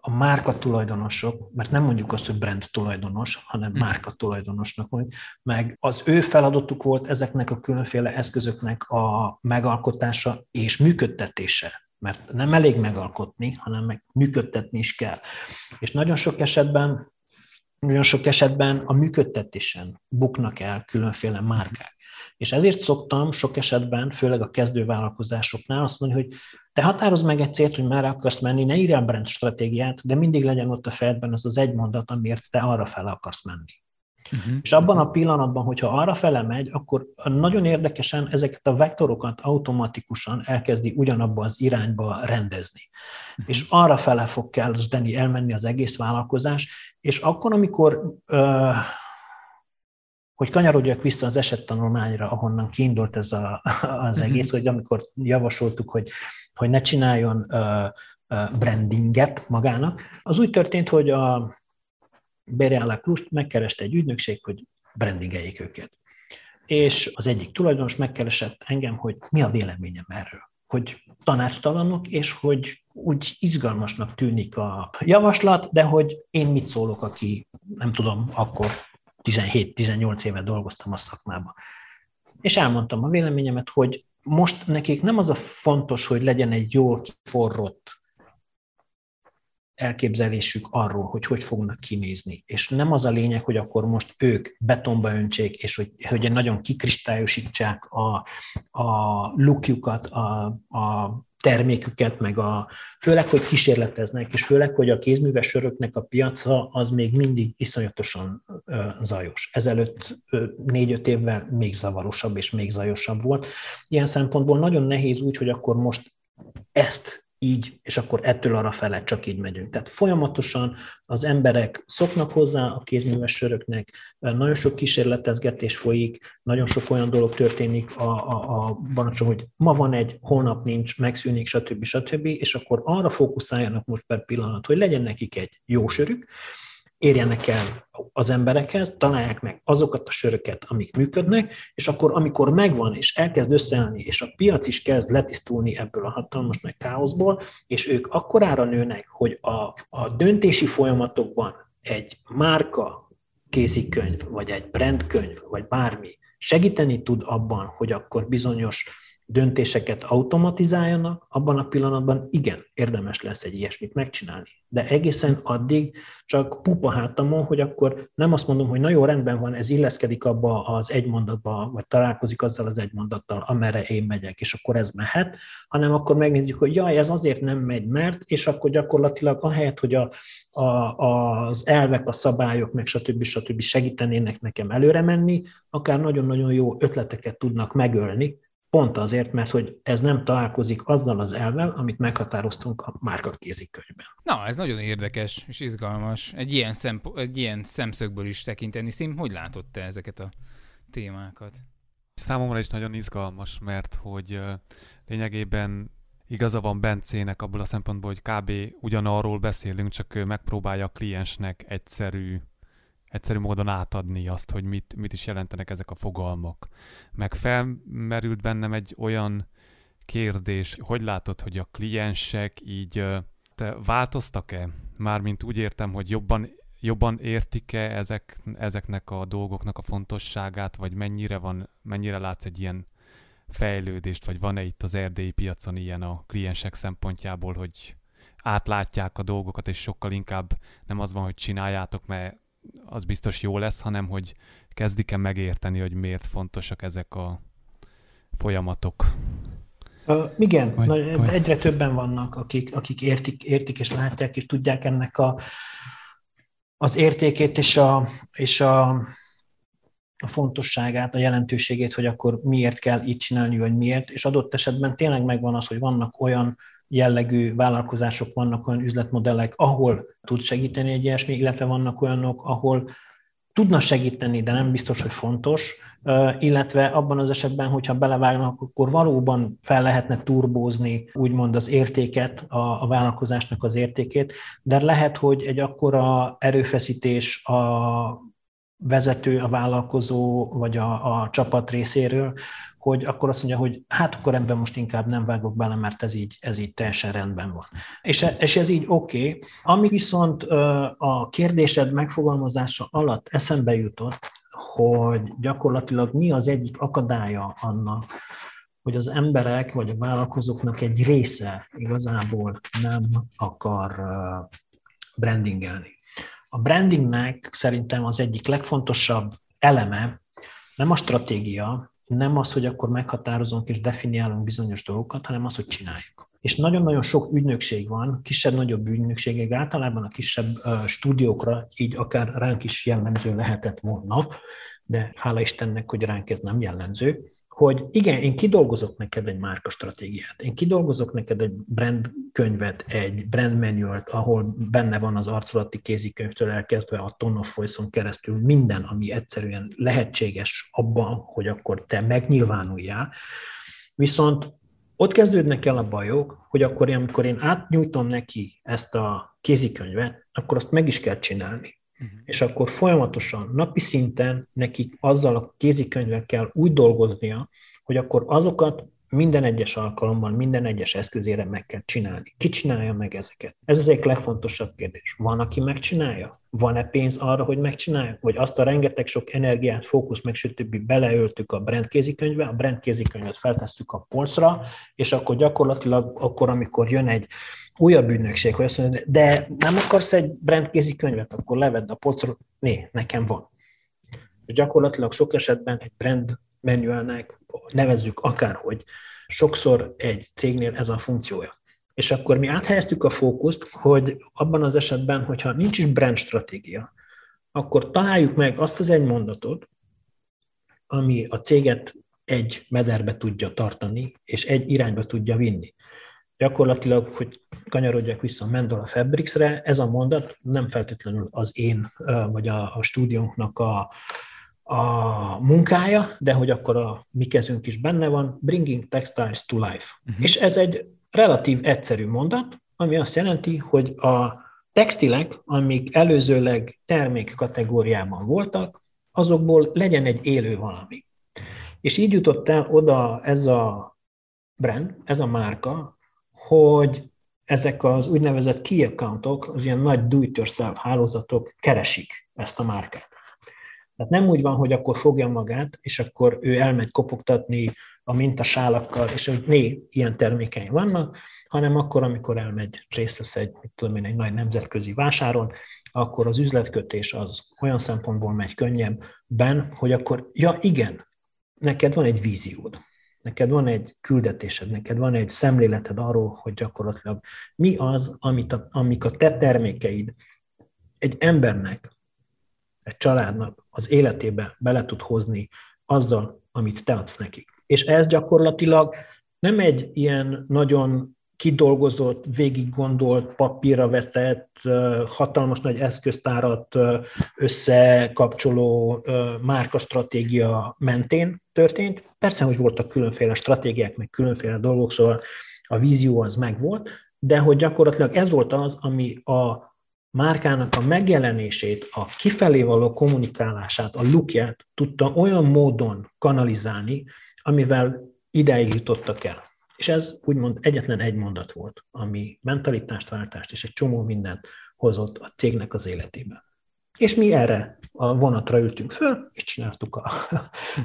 a márka tulajdonosok, mert nem mondjuk azt, hogy brand tulajdonos, hanem hm. márka tulajdonosnak mondjuk, meg az ő feladatuk volt ezeknek a különféle eszközöknek a megalkotása és működtetése mert nem elég megalkotni, hanem meg működtetni is kell. És nagyon sok esetben, nagyon sok esetben a működtetésen buknak el különféle márkák. És ezért szoktam sok esetben, főleg a kezdővállalkozásoknál azt mondani, hogy te határozd meg egy célt, hogy merre akarsz menni, ne írjál brand stratégiát, de mindig legyen ott a fejedben az az egy mondat, amiért te arra fel akarsz menni. Uh-huh. És abban a pillanatban, hogyha arra fele megy, akkor nagyon érdekesen ezeket a vektorokat automatikusan elkezdi ugyanabba az irányba rendezni. Uh-huh. És arra fele fog kezdeni elmenni az egész vállalkozás, és akkor, amikor uh, hogy kanyarodjak vissza az esettanulmányra, ahonnan kiindult ez a, az egész, hogy amikor javasoltuk, hogy, hogy ne csináljon brandinget magának, az úgy történt, hogy a Bereala Klust megkereste egy ügynökség, hogy brandingeljék őket. És az egyik tulajdonos megkeresett engem, hogy mi a véleményem erről hogy tanácstalanok, és hogy úgy izgalmasnak tűnik a javaslat, de hogy én mit szólok, aki nem tudom, akkor 17-18 éve dolgoztam a szakmában. És elmondtam a véleményemet, hogy most nekik nem az a fontos, hogy legyen egy jól kiforrott elképzelésük arról, hogy hogy fognak kinézni. És nem az a lényeg, hogy akkor most ők betonba öntsék, és hogy, hogy nagyon kikristályosítsák a, a lukjukat, a, a terméküket, meg a, főleg, hogy kísérleteznek, és főleg, hogy a kézműves söröknek a piaca az még mindig iszonyatosan ö, zajos. Ezelőtt négy-öt évvel még zavarosabb és még zajosabb volt. Ilyen szempontból nagyon nehéz úgy, hogy akkor most ezt így, és akkor ettől arra fele csak így megyünk. Tehát folyamatosan az emberek szoknak hozzá a kézműves söröknek, nagyon sok kísérletezgetés folyik, nagyon sok olyan dolog történik a, a, a banacsó, hogy ma van egy, holnap nincs, megszűnik, stb. stb. És akkor arra fókuszáljanak most per pillanat, hogy legyen nekik egy jó sörük, érjenek el az emberekhez, találják meg azokat a söröket, amik működnek, és akkor, amikor megvan, és elkezd összeállni, és a piac is kezd letisztulni ebből a hatalmas meg káoszból, és ők akkorára nőnek, hogy a, a döntési folyamatokban egy márka kézikönyv, vagy egy brandkönyv, vagy bármi segíteni tud abban, hogy akkor bizonyos döntéseket automatizáljanak, abban a pillanatban igen, érdemes lesz egy ilyesmit megcsinálni. De egészen addig csak pupa hátamon, hogy akkor nem azt mondom, hogy na rendben van, ez illeszkedik abba az egy mondatba, vagy találkozik azzal az egy mondattal, amerre én megyek, és akkor ez mehet, hanem akkor megnézzük, hogy jaj, ez azért nem megy, mert, és akkor gyakorlatilag ahelyett, hogy a, a, az elvek, a szabályok, meg stb. stb. segítenének nekem előre menni, akár nagyon-nagyon jó ötleteket tudnak megölni, Pont azért, mert hogy ez nem találkozik azzal az elvel, amit meghatároztunk a márkakézikönyvben. Na, ez nagyon érdekes és izgalmas. Egy ilyen, szempo- egy ilyen szemszögből is tekinteni. Szim, hogy látod te ezeket a témákat? Számomra is nagyon izgalmas, mert hogy lényegében igaza van Bencének abból a szempontból, hogy kb. ugyanarról beszélünk, csak megpróbálja a kliensnek egyszerű egyszerű módon átadni azt, hogy mit, mit is jelentenek ezek a fogalmak. Meg felmerült bennem egy olyan kérdés, hogy látod, hogy a kliensek így te változtak-e? Mármint úgy értem, hogy jobban, jobban értik-e ezek, ezeknek a dolgoknak a fontosságát, vagy mennyire van, mennyire látsz egy ilyen fejlődést, vagy van-e itt az erdélyi piacon ilyen a kliensek szempontjából, hogy átlátják a dolgokat, és sokkal inkább nem az van, hogy csináljátok, mert az biztos jó lesz, hanem hogy kezdik-e megérteni, hogy miért fontosak ezek a folyamatok. Uh, igen, vagy, na, vagy... egyre többen vannak, akik, akik értik, értik és látják, és tudják ennek a, az értékét és a, és a, a fontosságát, a jelentőségét, hogy akkor miért kell így csinálni, vagy miért, és adott esetben tényleg megvan az, hogy vannak olyan jellegű vállalkozások, vannak olyan üzletmodellek, ahol tud segíteni egy ilyesmi, illetve vannak olyanok, ahol tudna segíteni, de nem biztos, hogy fontos, illetve abban az esetben, hogyha belevágnak, akkor valóban fel lehetne turbózni úgymond az értéket, a, a vállalkozásnak az értékét, de lehet, hogy egy akkora erőfeszítés a vezető, a vállalkozó vagy a, a csapat részéről, hogy akkor azt mondja, hogy hát akkor ebben most inkább nem vágok bele, mert ez így, ez így teljesen rendben van. És, és ez így oké. Okay. Ami viszont a kérdésed megfogalmazása alatt eszembe jutott, hogy gyakorlatilag mi az egyik akadálya annak, hogy az emberek vagy a vállalkozóknak egy része igazából nem akar brandingelni. A brandingnek szerintem az egyik legfontosabb eleme nem a stratégia, nem az, hogy akkor meghatározunk és definiálunk bizonyos dolgokat, hanem az, hogy csináljuk. És nagyon-nagyon sok ügynökség van, kisebb-nagyobb ügynökségek, általában a kisebb stúdiókra így akár ránk is jellemző lehetett volna, de hála Istennek, hogy ránk ez nem jellemző, hogy igen, én kidolgozok neked egy márka stratégiát, én kidolgozok neked egy brand könyvet, egy brand manualt, ahol benne van az arculati kézikönyvtől elkezdve a Tone of Voice-on keresztül minden, ami egyszerűen lehetséges abban, hogy akkor te megnyilvánuljál. Viszont ott kezdődnek el a bajok, hogy akkor, amikor én átnyújtom neki ezt a kézikönyvet, akkor azt meg is kell csinálni. Uh-huh. És akkor folyamatosan, napi szinten nekik azzal a kézikönyvekkel úgy dolgoznia, hogy akkor azokat minden egyes alkalommal, minden egyes eszközére meg kell csinálni. Ki csinálja meg ezeket? Ez az egyik legfontosabb kérdés. Van, aki megcsinálja? Van-e pénz arra, hogy megcsinálja? Vagy azt a rengeteg sok energiát, fókusz, meg stb. beleöltük a brand kézikönyvbe, a brand kézikönyvet feltesszük a polcra, és akkor gyakorlatilag akkor, amikor jön egy újabb ügynökség, hogy azt mondja, de nem akarsz egy brand kézikönyvet, akkor levedd a polcra, né, nekem van. És gyakorlatilag sok esetben egy brand manualnek nevezzük akárhogy, sokszor egy cégnél ez a funkciója. És akkor mi áthelyeztük a fókuszt, hogy abban az esetben, hogyha nincs is brand stratégia, akkor találjuk meg azt az egy mondatot, ami a céget egy mederbe tudja tartani, és egy irányba tudja vinni. Gyakorlatilag, hogy kanyarodjak vissza Mendola Fabricsre, ez a mondat nem feltétlenül az én, vagy a, a stúdiónknak a, a munkája, de hogy akkor a mi kezünk is benne van, bringing textiles to life. Uh-huh. És ez egy relatív egyszerű mondat, ami azt jelenti, hogy a textilek, amik előzőleg termék kategóriában voltak, azokból legyen egy élő valami. És így jutott el oda ez a brand, ez a márka, hogy ezek az úgynevezett key accountok, az ilyen nagy do-it-yourself hálózatok keresik ezt a márkát. Tehát nem úgy van, hogy akkor fogja magát, és akkor ő elmegy kopogtatni a mintasálakkal, és hogy né, ilyen termékei vannak, hanem akkor, amikor elmegy, részt vesz egy, mit tudom én, egy nagy nemzetközi vásáron, akkor az üzletkötés az olyan szempontból megy könnyebben, hogy akkor, ja igen, neked van egy víziód, neked van egy küldetésed, neked van egy szemléleted arról, hogy gyakorlatilag mi az, amit a, amik a te termékeid egy embernek egy családnak az életébe bele tud hozni azzal, amit te adsz nekik. És ez gyakorlatilag nem egy ilyen nagyon kidolgozott, végig gondolt, papírra vetett, hatalmas nagy eszköztárat összekapcsoló márkastratégia mentén történt. Persze, hogy voltak különféle stratégiák, meg különféle dolgok, szóval a vízió az megvolt, de hogy gyakorlatilag ez volt az, ami a márkának a megjelenését, a kifelé való kommunikálását, a lukját tudta olyan módon kanalizálni, amivel ideig jutottak el. És ez úgymond egyetlen egy mondat volt, ami mentalitást, váltást és egy csomó mindent hozott a cégnek az életébe. És mi erre a vonatra ültünk föl, és csináltuk a,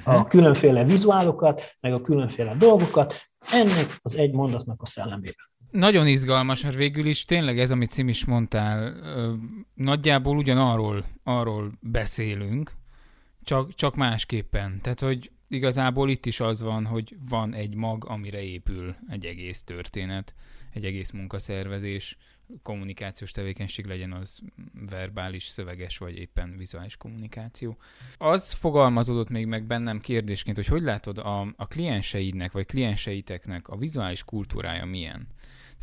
a mhm. különféle vizuálokat, meg a különféle dolgokat, ennek az egy mondatnak a szellemében. Nagyon izgalmas, mert végül is tényleg ez, amit Sim is mondtál, nagyjából ugyanarról arról beszélünk, csak, csak másképpen. Tehát, hogy igazából itt is az van, hogy van egy mag, amire épül egy egész történet, egy egész munkaszervezés, kommunikációs tevékenység legyen az verbális, szöveges, vagy éppen vizuális kommunikáció. Az fogalmazódott még meg bennem kérdésként, hogy hogy látod a, a klienseidnek, vagy klienseiteknek a vizuális kultúrája milyen?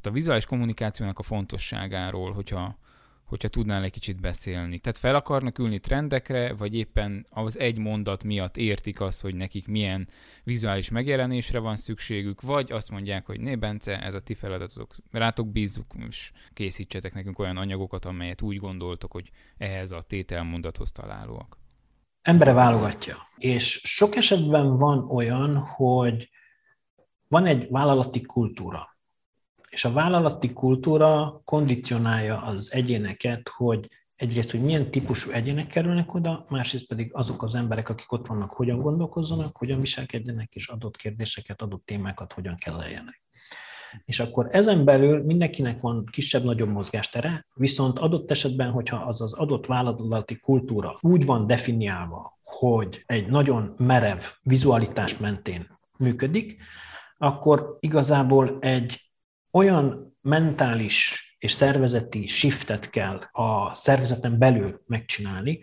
A vizuális kommunikációnak a fontosságáról, hogyha, hogyha tudnál egy kicsit beszélni. Tehát fel akarnak ülni trendekre, vagy éppen az egy mondat miatt értik azt, hogy nekik milyen vizuális megjelenésre van szükségük, vagy azt mondják, hogy né, Bence, ez a ti feladatotok, rátok bízzuk, és készítsetek nekünk olyan anyagokat, amelyet úgy gondoltok, hogy ehhez a tételmondathoz találóak. Embere válogatja. És sok esetben van olyan, hogy van egy vállalati kultúra, és a vállalati kultúra kondicionálja az egyéneket, hogy egyrészt, hogy milyen típusú egyének kerülnek oda, másrészt pedig azok az emberek, akik ott vannak, hogyan gondolkozzanak, hogyan viselkedjenek, és adott kérdéseket, adott témákat hogyan kezeljenek. És akkor ezen belül mindenkinek van kisebb-nagyobb mozgástere, viszont adott esetben, hogyha az az adott vállalati kultúra úgy van definiálva, hogy egy nagyon merev vizualitás mentén működik, akkor igazából egy olyan mentális és szervezeti shiftet kell a szervezeten belül megcsinálni,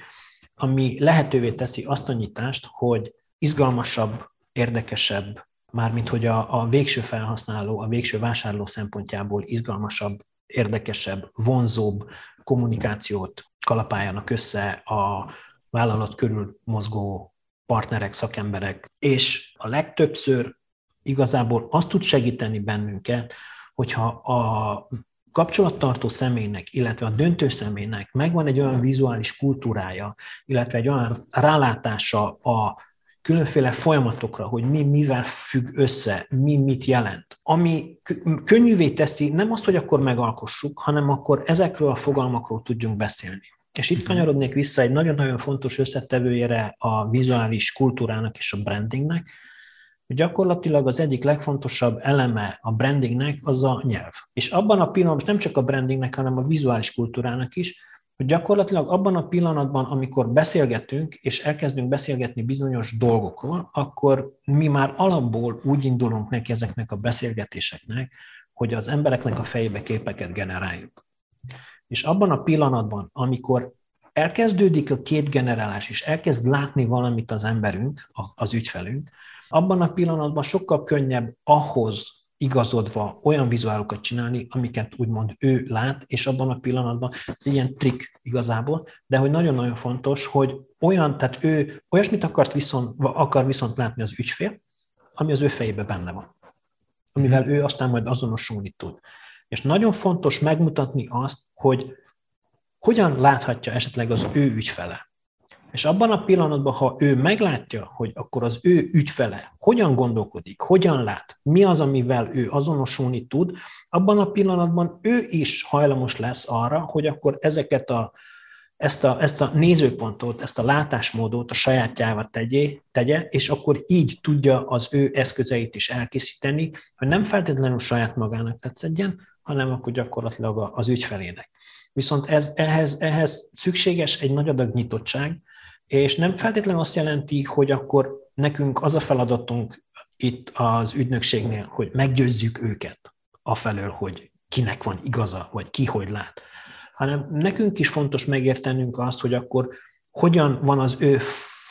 ami lehetővé teszi azt a nyitást, hogy izgalmasabb, érdekesebb, mármint hogy a, a végső felhasználó, a végső vásárló szempontjából izgalmasabb, érdekesebb, vonzóbb kommunikációt kalapáljanak össze a vállalat körül mozgó partnerek, szakemberek, és a legtöbbször igazából azt tud segíteni bennünket, hogyha a kapcsolattartó személynek, illetve a döntő személynek megvan egy olyan vizuális kultúrája, illetve egy olyan rálátása a különféle folyamatokra, hogy mi mivel függ össze, mi mit jelent. Ami könnyűvé teszi nem azt, hogy akkor megalkossuk, hanem akkor ezekről a fogalmakról tudjunk beszélni. És itt kanyarodnék vissza egy nagyon-nagyon fontos összetevőjére a vizuális kultúrának és a brandingnek, gyakorlatilag az egyik legfontosabb eleme a brandingnek az a nyelv. És abban a pillanatban, nem csak a brandingnek, hanem a vizuális kultúrának is, hogy gyakorlatilag abban a pillanatban, amikor beszélgetünk, és elkezdünk beszélgetni bizonyos dolgokról, akkor mi már alapból úgy indulunk neki ezeknek a beszélgetéseknek, hogy az embereknek a fejébe képeket generáljuk. És abban a pillanatban, amikor elkezdődik a képgenerálás, és elkezd látni valamit az emberünk, az ügyfelünk, abban a pillanatban sokkal könnyebb ahhoz igazodva olyan vizuálokat csinálni, amiket úgymond ő lát, és abban a pillanatban ez ilyen trik igazából, de hogy nagyon-nagyon fontos, hogy olyan, tehát ő olyasmit akart viszont, akar viszont látni az ügyfél, ami az ő fejében benne van, amivel ő aztán majd azonosulni tud. És nagyon fontos megmutatni azt, hogy hogyan láthatja esetleg az ő ügyfele. És abban a pillanatban, ha ő meglátja, hogy akkor az ő ügyfele hogyan gondolkodik, hogyan lát, mi az, amivel ő azonosulni tud, abban a pillanatban ő is hajlamos lesz arra, hogy akkor ezeket a, ezt, a, ezt a nézőpontot, ezt a látásmódot a sajátjával tegye, tegye, és akkor így tudja az ő eszközeit is elkészíteni, hogy nem feltétlenül saját magának tetszedjen, hanem akkor gyakorlatilag az ügyfelének. Viszont ez, ehhez, ehhez szükséges egy nagy adag nyitottság, és nem feltétlenül azt jelenti, hogy akkor nekünk az a feladatunk itt az ügynökségnél, hogy meggyőzzük őket afelől, hogy kinek van igaza, vagy ki hogy lát, hanem nekünk is fontos megértenünk azt, hogy akkor hogyan van az ő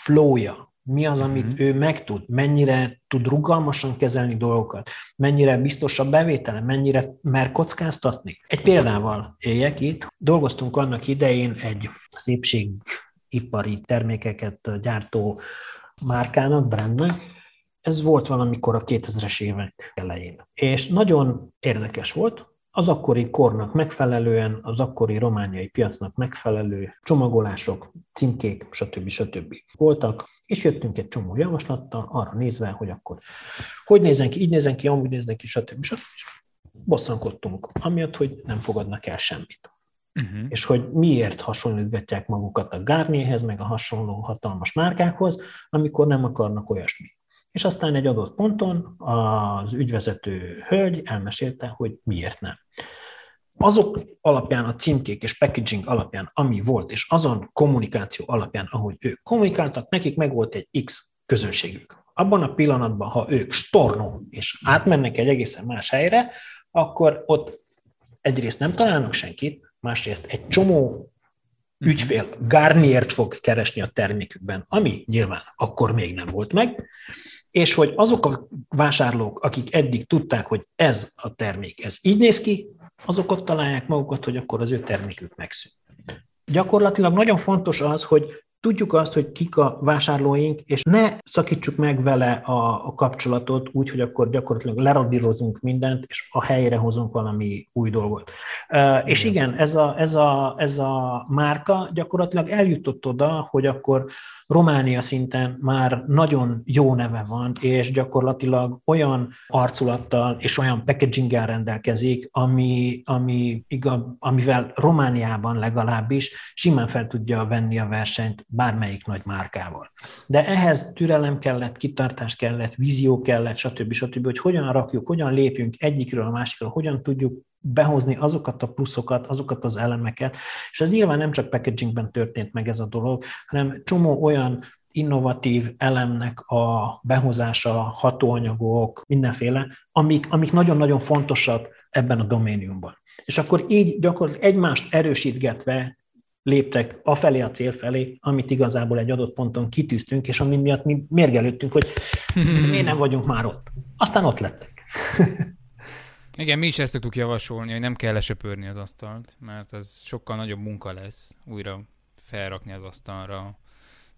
flowja, mi az, amit mm-hmm. ő megtud, mennyire tud rugalmasan kezelni dolgokat, mennyire biztos a bevétele, mennyire mer kockáztatni. Egy példával éljek itt. Dolgoztunk annak idején egy szépség ipari termékeket gyártó márkának, brandnek. Ez volt valamikor a 2000-es évek elején. És nagyon érdekes volt, az akkori kornak megfelelően, az akkori romániai piacnak megfelelő csomagolások, címkék, stb. stb. voltak, és jöttünk egy csomó javaslattal, arra nézve, hogy akkor hogy nézen ki, így nézen ki, amúgy néznek ki, stb. stb. És bosszankodtunk, amiatt, hogy nem fogadnak el semmit. Uh-huh. És hogy miért hasonlítgatják magukat a Garnierhez, meg a hasonló hatalmas márkákhoz, amikor nem akarnak olyasmit. És aztán egy adott ponton az ügyvezető hölgy elmesélte, hogy miért nem. Azok alapján, a címkék és packaging alapján, ami volt, és azon kommunikáció alapján, ahogy ők kommunikáltak, nekik meg volt egy X közönségük. Abban a pillanatban, ha ők stornó és átmennek egy egészen más helyre, akkor ott egyrészt nem találnak senkit, másrészt egy csomó ügyfél Garniert fog keresni a termékükben, ami nyilván akkor még nem volt meg, és hogy azok a vásárlók, akik eddig tudták, hogy ez a termék, ez így néz ki, azok ott találják magukat, hogy akkor az ő termékük megszűnt. Gyakorlatilag nagyon fontos az, hogy tudjuk azt, hogy kik a vásárlóink, és ne szakítsuk meg vele a, a kapcsolatot úgy, hogy akkor gyakorlatilag leradírozunk mindent, és a helyre hozunk valami új dolgot. Uh, és igen, ez a, ez, a, ez a márka gyakorlatilag eljutott oda, hogy akkor Románia szinten már nagyon jó neve van, és gyakorlatilag olyan arculattal és olyan packaginggel rendelkezik, ami, ami igaz, amivel Romániában legalábbis simán fel tudja venni a versenyt bármelyik nagy márkával. De ehhez türelem kellett, kitartás kellett, vízió kellett, stb. stb., hogy hogyan rakjuk, hogyan lépjünk egyikről a másikra, hogyan tudjuk behozni azokat a pluszokat, azokat az elemeket, és ez nyilván nem csak packagingben történt meg ez a dolog, hanem csomó olyan innovatív elemnek a behozása, hatóanyagok, mindenféle, amik, amik nagyon-nagyon fontosak ebben a doméniumban. És akkor így gyakorlatilag egymást erősítgetve léptek afelé a cél felé, amit igazából egy adott ponton kitűztünk, és ami miatt mi mérgelődtünk, hogy miért nem vagyunk már ott. Aztán ott lettek. Igen, mi is ezt szoktuk javasolni, hogy nem kell lesöpörni az asztalt, mert az sokkal nagyobb munka lesz újra felrakni az asztalra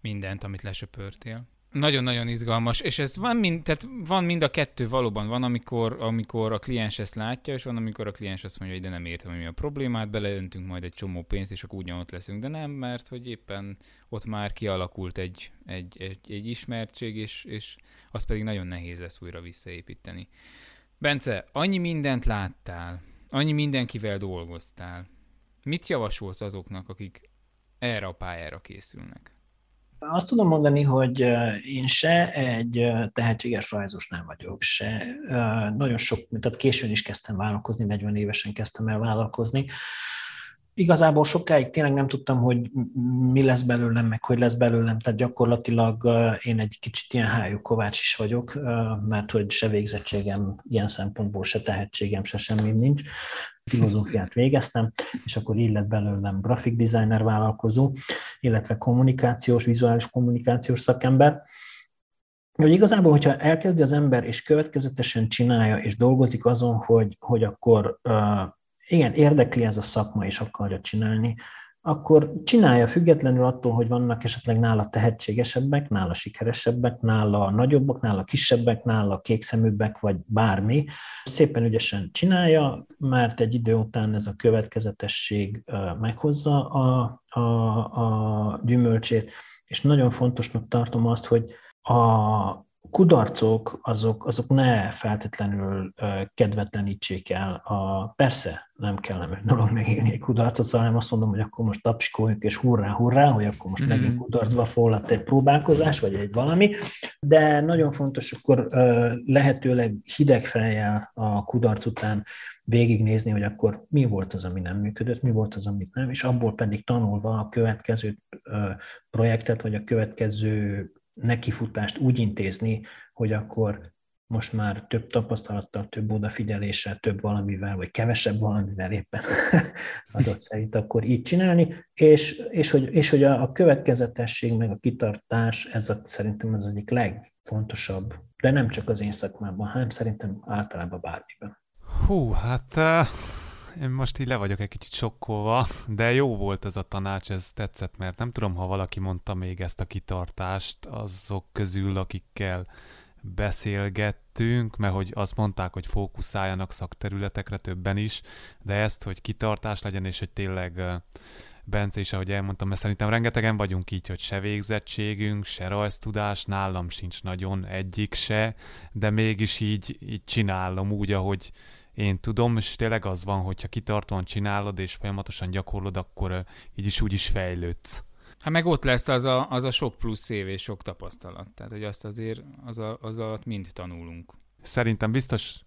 mindent, amit lesöpörtél. Nagyon-nagyon izgalmas, és ez van mind, tehát van mind a kettő valóban. Van, amikor, amikor a kliens ezt látja, és van, amikor a kliens azt mondja, hogy de nem értem, hogy mi a problémát, beleöntünk majd egy csomó pénzt, és akkor ugyanott leszünk, de nem, mert hogy éppen ott már kialakult egy, egy, egy, egy ismertség, és, és az pedig nagyon nehéz lesz újra visszaépíteni. Bence, annyi mindent láttál, annyi mindenkivel dolgoztál. Mit javasolsz azoknak, akik erre a pályára készülnek? Azt tudom mondani, hogy én se egy tehetséges rajzos nem vagyok, se nagyon sok, tehát későn is kezdtem vállalkozni, 40 évesen kezdtem el vállalkozni, igazából sokáig tényleg nem tudtam, hogy mi lesz belőlem, meg hogy lesz belőlem, tehát gyakorlatilag én egy kicsit ilyen hájú kovács is vagyok, mert hogy se végzettségem ilyen szempontból, se tehetségem, se semmi nincs. Filozófiát végeztem, és akkor így lett belőlem grafik designer vállalkozó, illetve kommunikációs, vizuális kommunikációs szakember. Hogy igazából, hogyha elkezdi az ember, és következetesen csinálja, és dolgozik azon, hogy, hogy akkor igen, érdekli ez a szakma, és akarja csinálni, akkor csinálja függetlenül attól, hogy vannak esetleg nála tehetségesebbek, nála sikeresebbek, nála nagyobbak, nála kisebbek, nála kékszeműbbek, vagy bármi. Szépen ügyesen csinálja, mert egy idő után ez a következetesség meghozza a, a, a gyümölcsét, és nagyon fontosnak tartom azt, hogy a, kudarcok azok, azok ne feltétlenül kedvetlenítsék el. A, persze nem kellene dolog megélni egy kudarcot, hanem azt mondom, hogy akkor most tapsikoljunk, és hurrá, hurrá, hogy akkor most mm. megint kudarcba foglalt egy próbálkozás, vagy egy valami, de nagyon fontos akkor lehetőleg hideg fejjel a kudarc után végignézni, hogy akkor mi volt az, ami nem működött, mi volt az, amit nem, és abból pedig tanulva a következő projektet, vagy a következő nekifutást úgy intézni, hogy akkor most már több tapasztalattal, több odafigyeléssel, több valamivel, vagy kevesebb valamivel éppen adott szerint akkor így csinálni, és, és, hogy, és hogy a, a következetesség, meg a kitartás, ez a, szerintem az egyik legfontosabb, de nem csak az én szakmában, hanem szerintem általában bármiben. Hú, hát uh, én most így le vagyok egy kicsit sokkolva, de jó volt ez a tanács, ez tetszett, mert nem tudom, ha valaki mondta még ezt a kitartást azok közül, akikkel beszélgettünk, mert hogy azt mondták, hogy fókuszáljanak szakterületekre többen is, de ezt, hogy kitartás legyen, és hogy tényleg Bence is, ahogy elmondtam, mert szerintem rengetegen vagyunk így, hogy se végzettségünk, se rajztudás, nálam sincs nagyon egyik se, de mégis így, így csinálom úgy, ahogy én tudom, és tényleg az van, hogyha kitartóan csinálod és folyamatosan gyakorlod, akkor így is úgy is fejlődsz. Hát meg ott lesz az a, az a sok plusz év és sok tapasztalat. Tehát, hogy azt azért az, a, az alatt mind tanulunk. Szerintem biztos,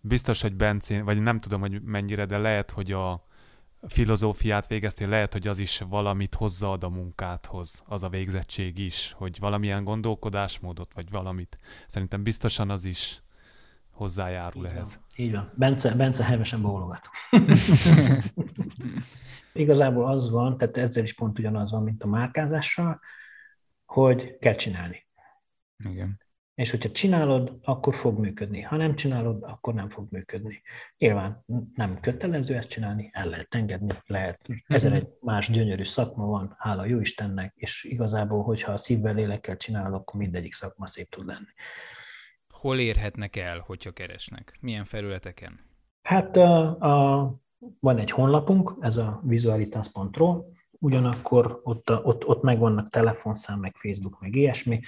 biztos, hogy Bencén, vagy nem tudom, hogy mennyire, de lehet, hogy a filozófiát végeztél, lehet, hogy az is valamit hozzáad a munkádhoz, az a végzettség is, hogy valamilyen gondolkodásmódot, vagy valamit. Szerintem biztosan az is hozzájárul így ehhez. Van. Így van. Bence, Bence hevesen bólogat. Igazából az van, tehát ezzel is pont ugyanaz van, mint a márkázással, hogy kell csinálni. Igen. És hogyha csinálod, akkor fog működni. Ha nem csinálod, akkor nem fog működni. Nyilván nem kötelező ezt csinálni, el lehet engedni, lehet. Ezer egy más gyönyörű szakma van, hála jó Istennek, és igazából, hogyha a szívvel, lélekkel csinálod, akkor mindegyik szakma szép tud lenni hol érhetnek el, hogyha keresnek? Milyen felületeken? Hát a, a, van egy honlapunk, ez a visualitas.ro, ugyanakkor ott, ott, ott megvannak telefonszám, meg Facebook, meg ilyesmi.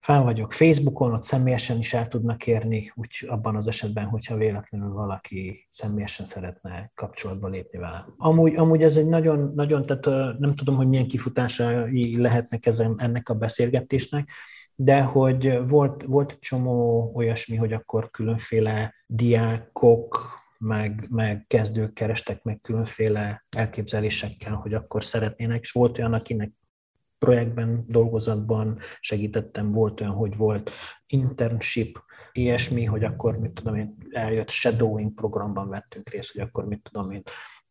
Fán vagyok Facebookon, ott személyesen is el tudnak érni, úgy abban az esetben, hogyha véletlenül valaki személyesen szeretne kapcsolatba lépni velem. Amúgy, amúgy ez egy nagyon, nagyon, tehát nem tudom, hogy milyen kifutásai lehetnek ezen, ennek a beszélgetésnek, de hogy volt, volt csomó olyasmi, hogy akkor különféle diákok, meg, meg kezdők kerestek meg különféle elképzelésekkel, hogy akkor szeretnének, és volt olyan, akinek projektben, dolgozatban segítettem, volt olyan, hogy volt internship, ilyesmi, hogy akkor, mit tudom én, eljött shadowing programban vettünk részt, hogy akkor, mit tudom én,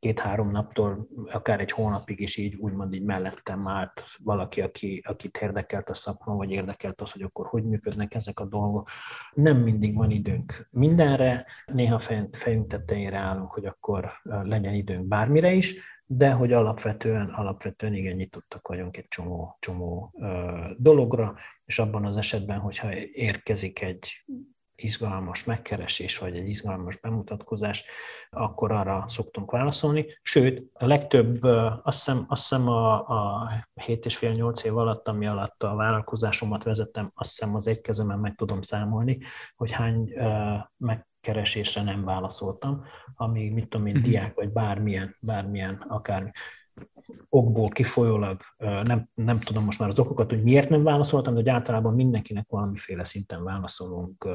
két-három naptól, akár egy hónapig is így úgymond így mellettem állt valaki, aki, akit érdekelt a szakma, vagy érdekelt az, hogy akkor hogy működnek ezek a dolgok. Nem mindig van időnk mindenre, néha fejünk tetejére állunk, hogy akkor legyen időnk bármire is, de hogy alapvetően, alapvetően igen nyitottak vagyunk egy csomó, csomó ö, dologra, és abban az esetben, hogyha érkezik egy izgalmas megkeresés, vagy egy izgalmas bemutatkozás, akkor arra szoktunk válaszolni. Sőt, a legtöbb, azt hiszem, azt hiszem a, a 7 és fél 8 év alatt, ami alatt a vállalkozásomat vezettem, azt hiszem az egy kezemen meg tudom számolni, hogy hány megkeresésre nem válaszoltam, amíg, mit tudom én, mhm. diák, vagy bármilyen, bármilyen, akár okból kifolyólag, nem, nem tudom most már az okokat, hogy miért nem válaszoltam, de hogy általában mindenkinek valamiféle szinten válaszolunk,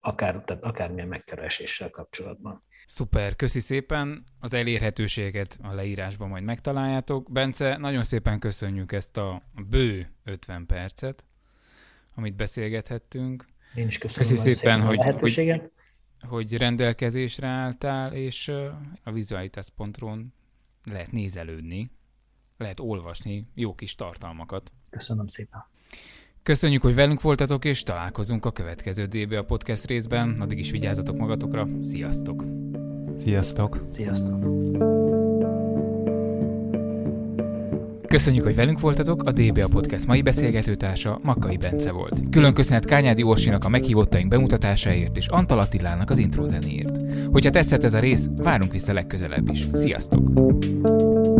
akár, tehát akármilyen megkereséssel kapcsolatban. Szuper, köszi szépen. Az elérhetőséget a leírásban majd megtaláljátok. Bence, nagyon szépen köszönjük ezt a bő 50 percet, amit beszélgethettünk. Én is köszönöm Köszi szépen, hogy, hogy, hogy rendelkezésre álltál, és a vizualitas.ron lehet nézelődni, lehet olvasni jó kis tartalmakat. Köszönöm szépen. Köszönjük, hogy velünk voltatok, és találkozunk a következő DB a podcast részben. Addig is vigyázzatok magatokra. Sziasztok! Sziasztok! Sziasztok! Köszönjük, hogy velünk voltatok, a DBA Podcast mai beszélgetőtársa Makai Bence volt. Külön köszönet Kányádi Orsinak a meghívottaink bemutatásáért és Antal Attilának az intro zenéért. Hogyha tetszett ez a rész, várunk vissza legközelebb is. Sziasztok!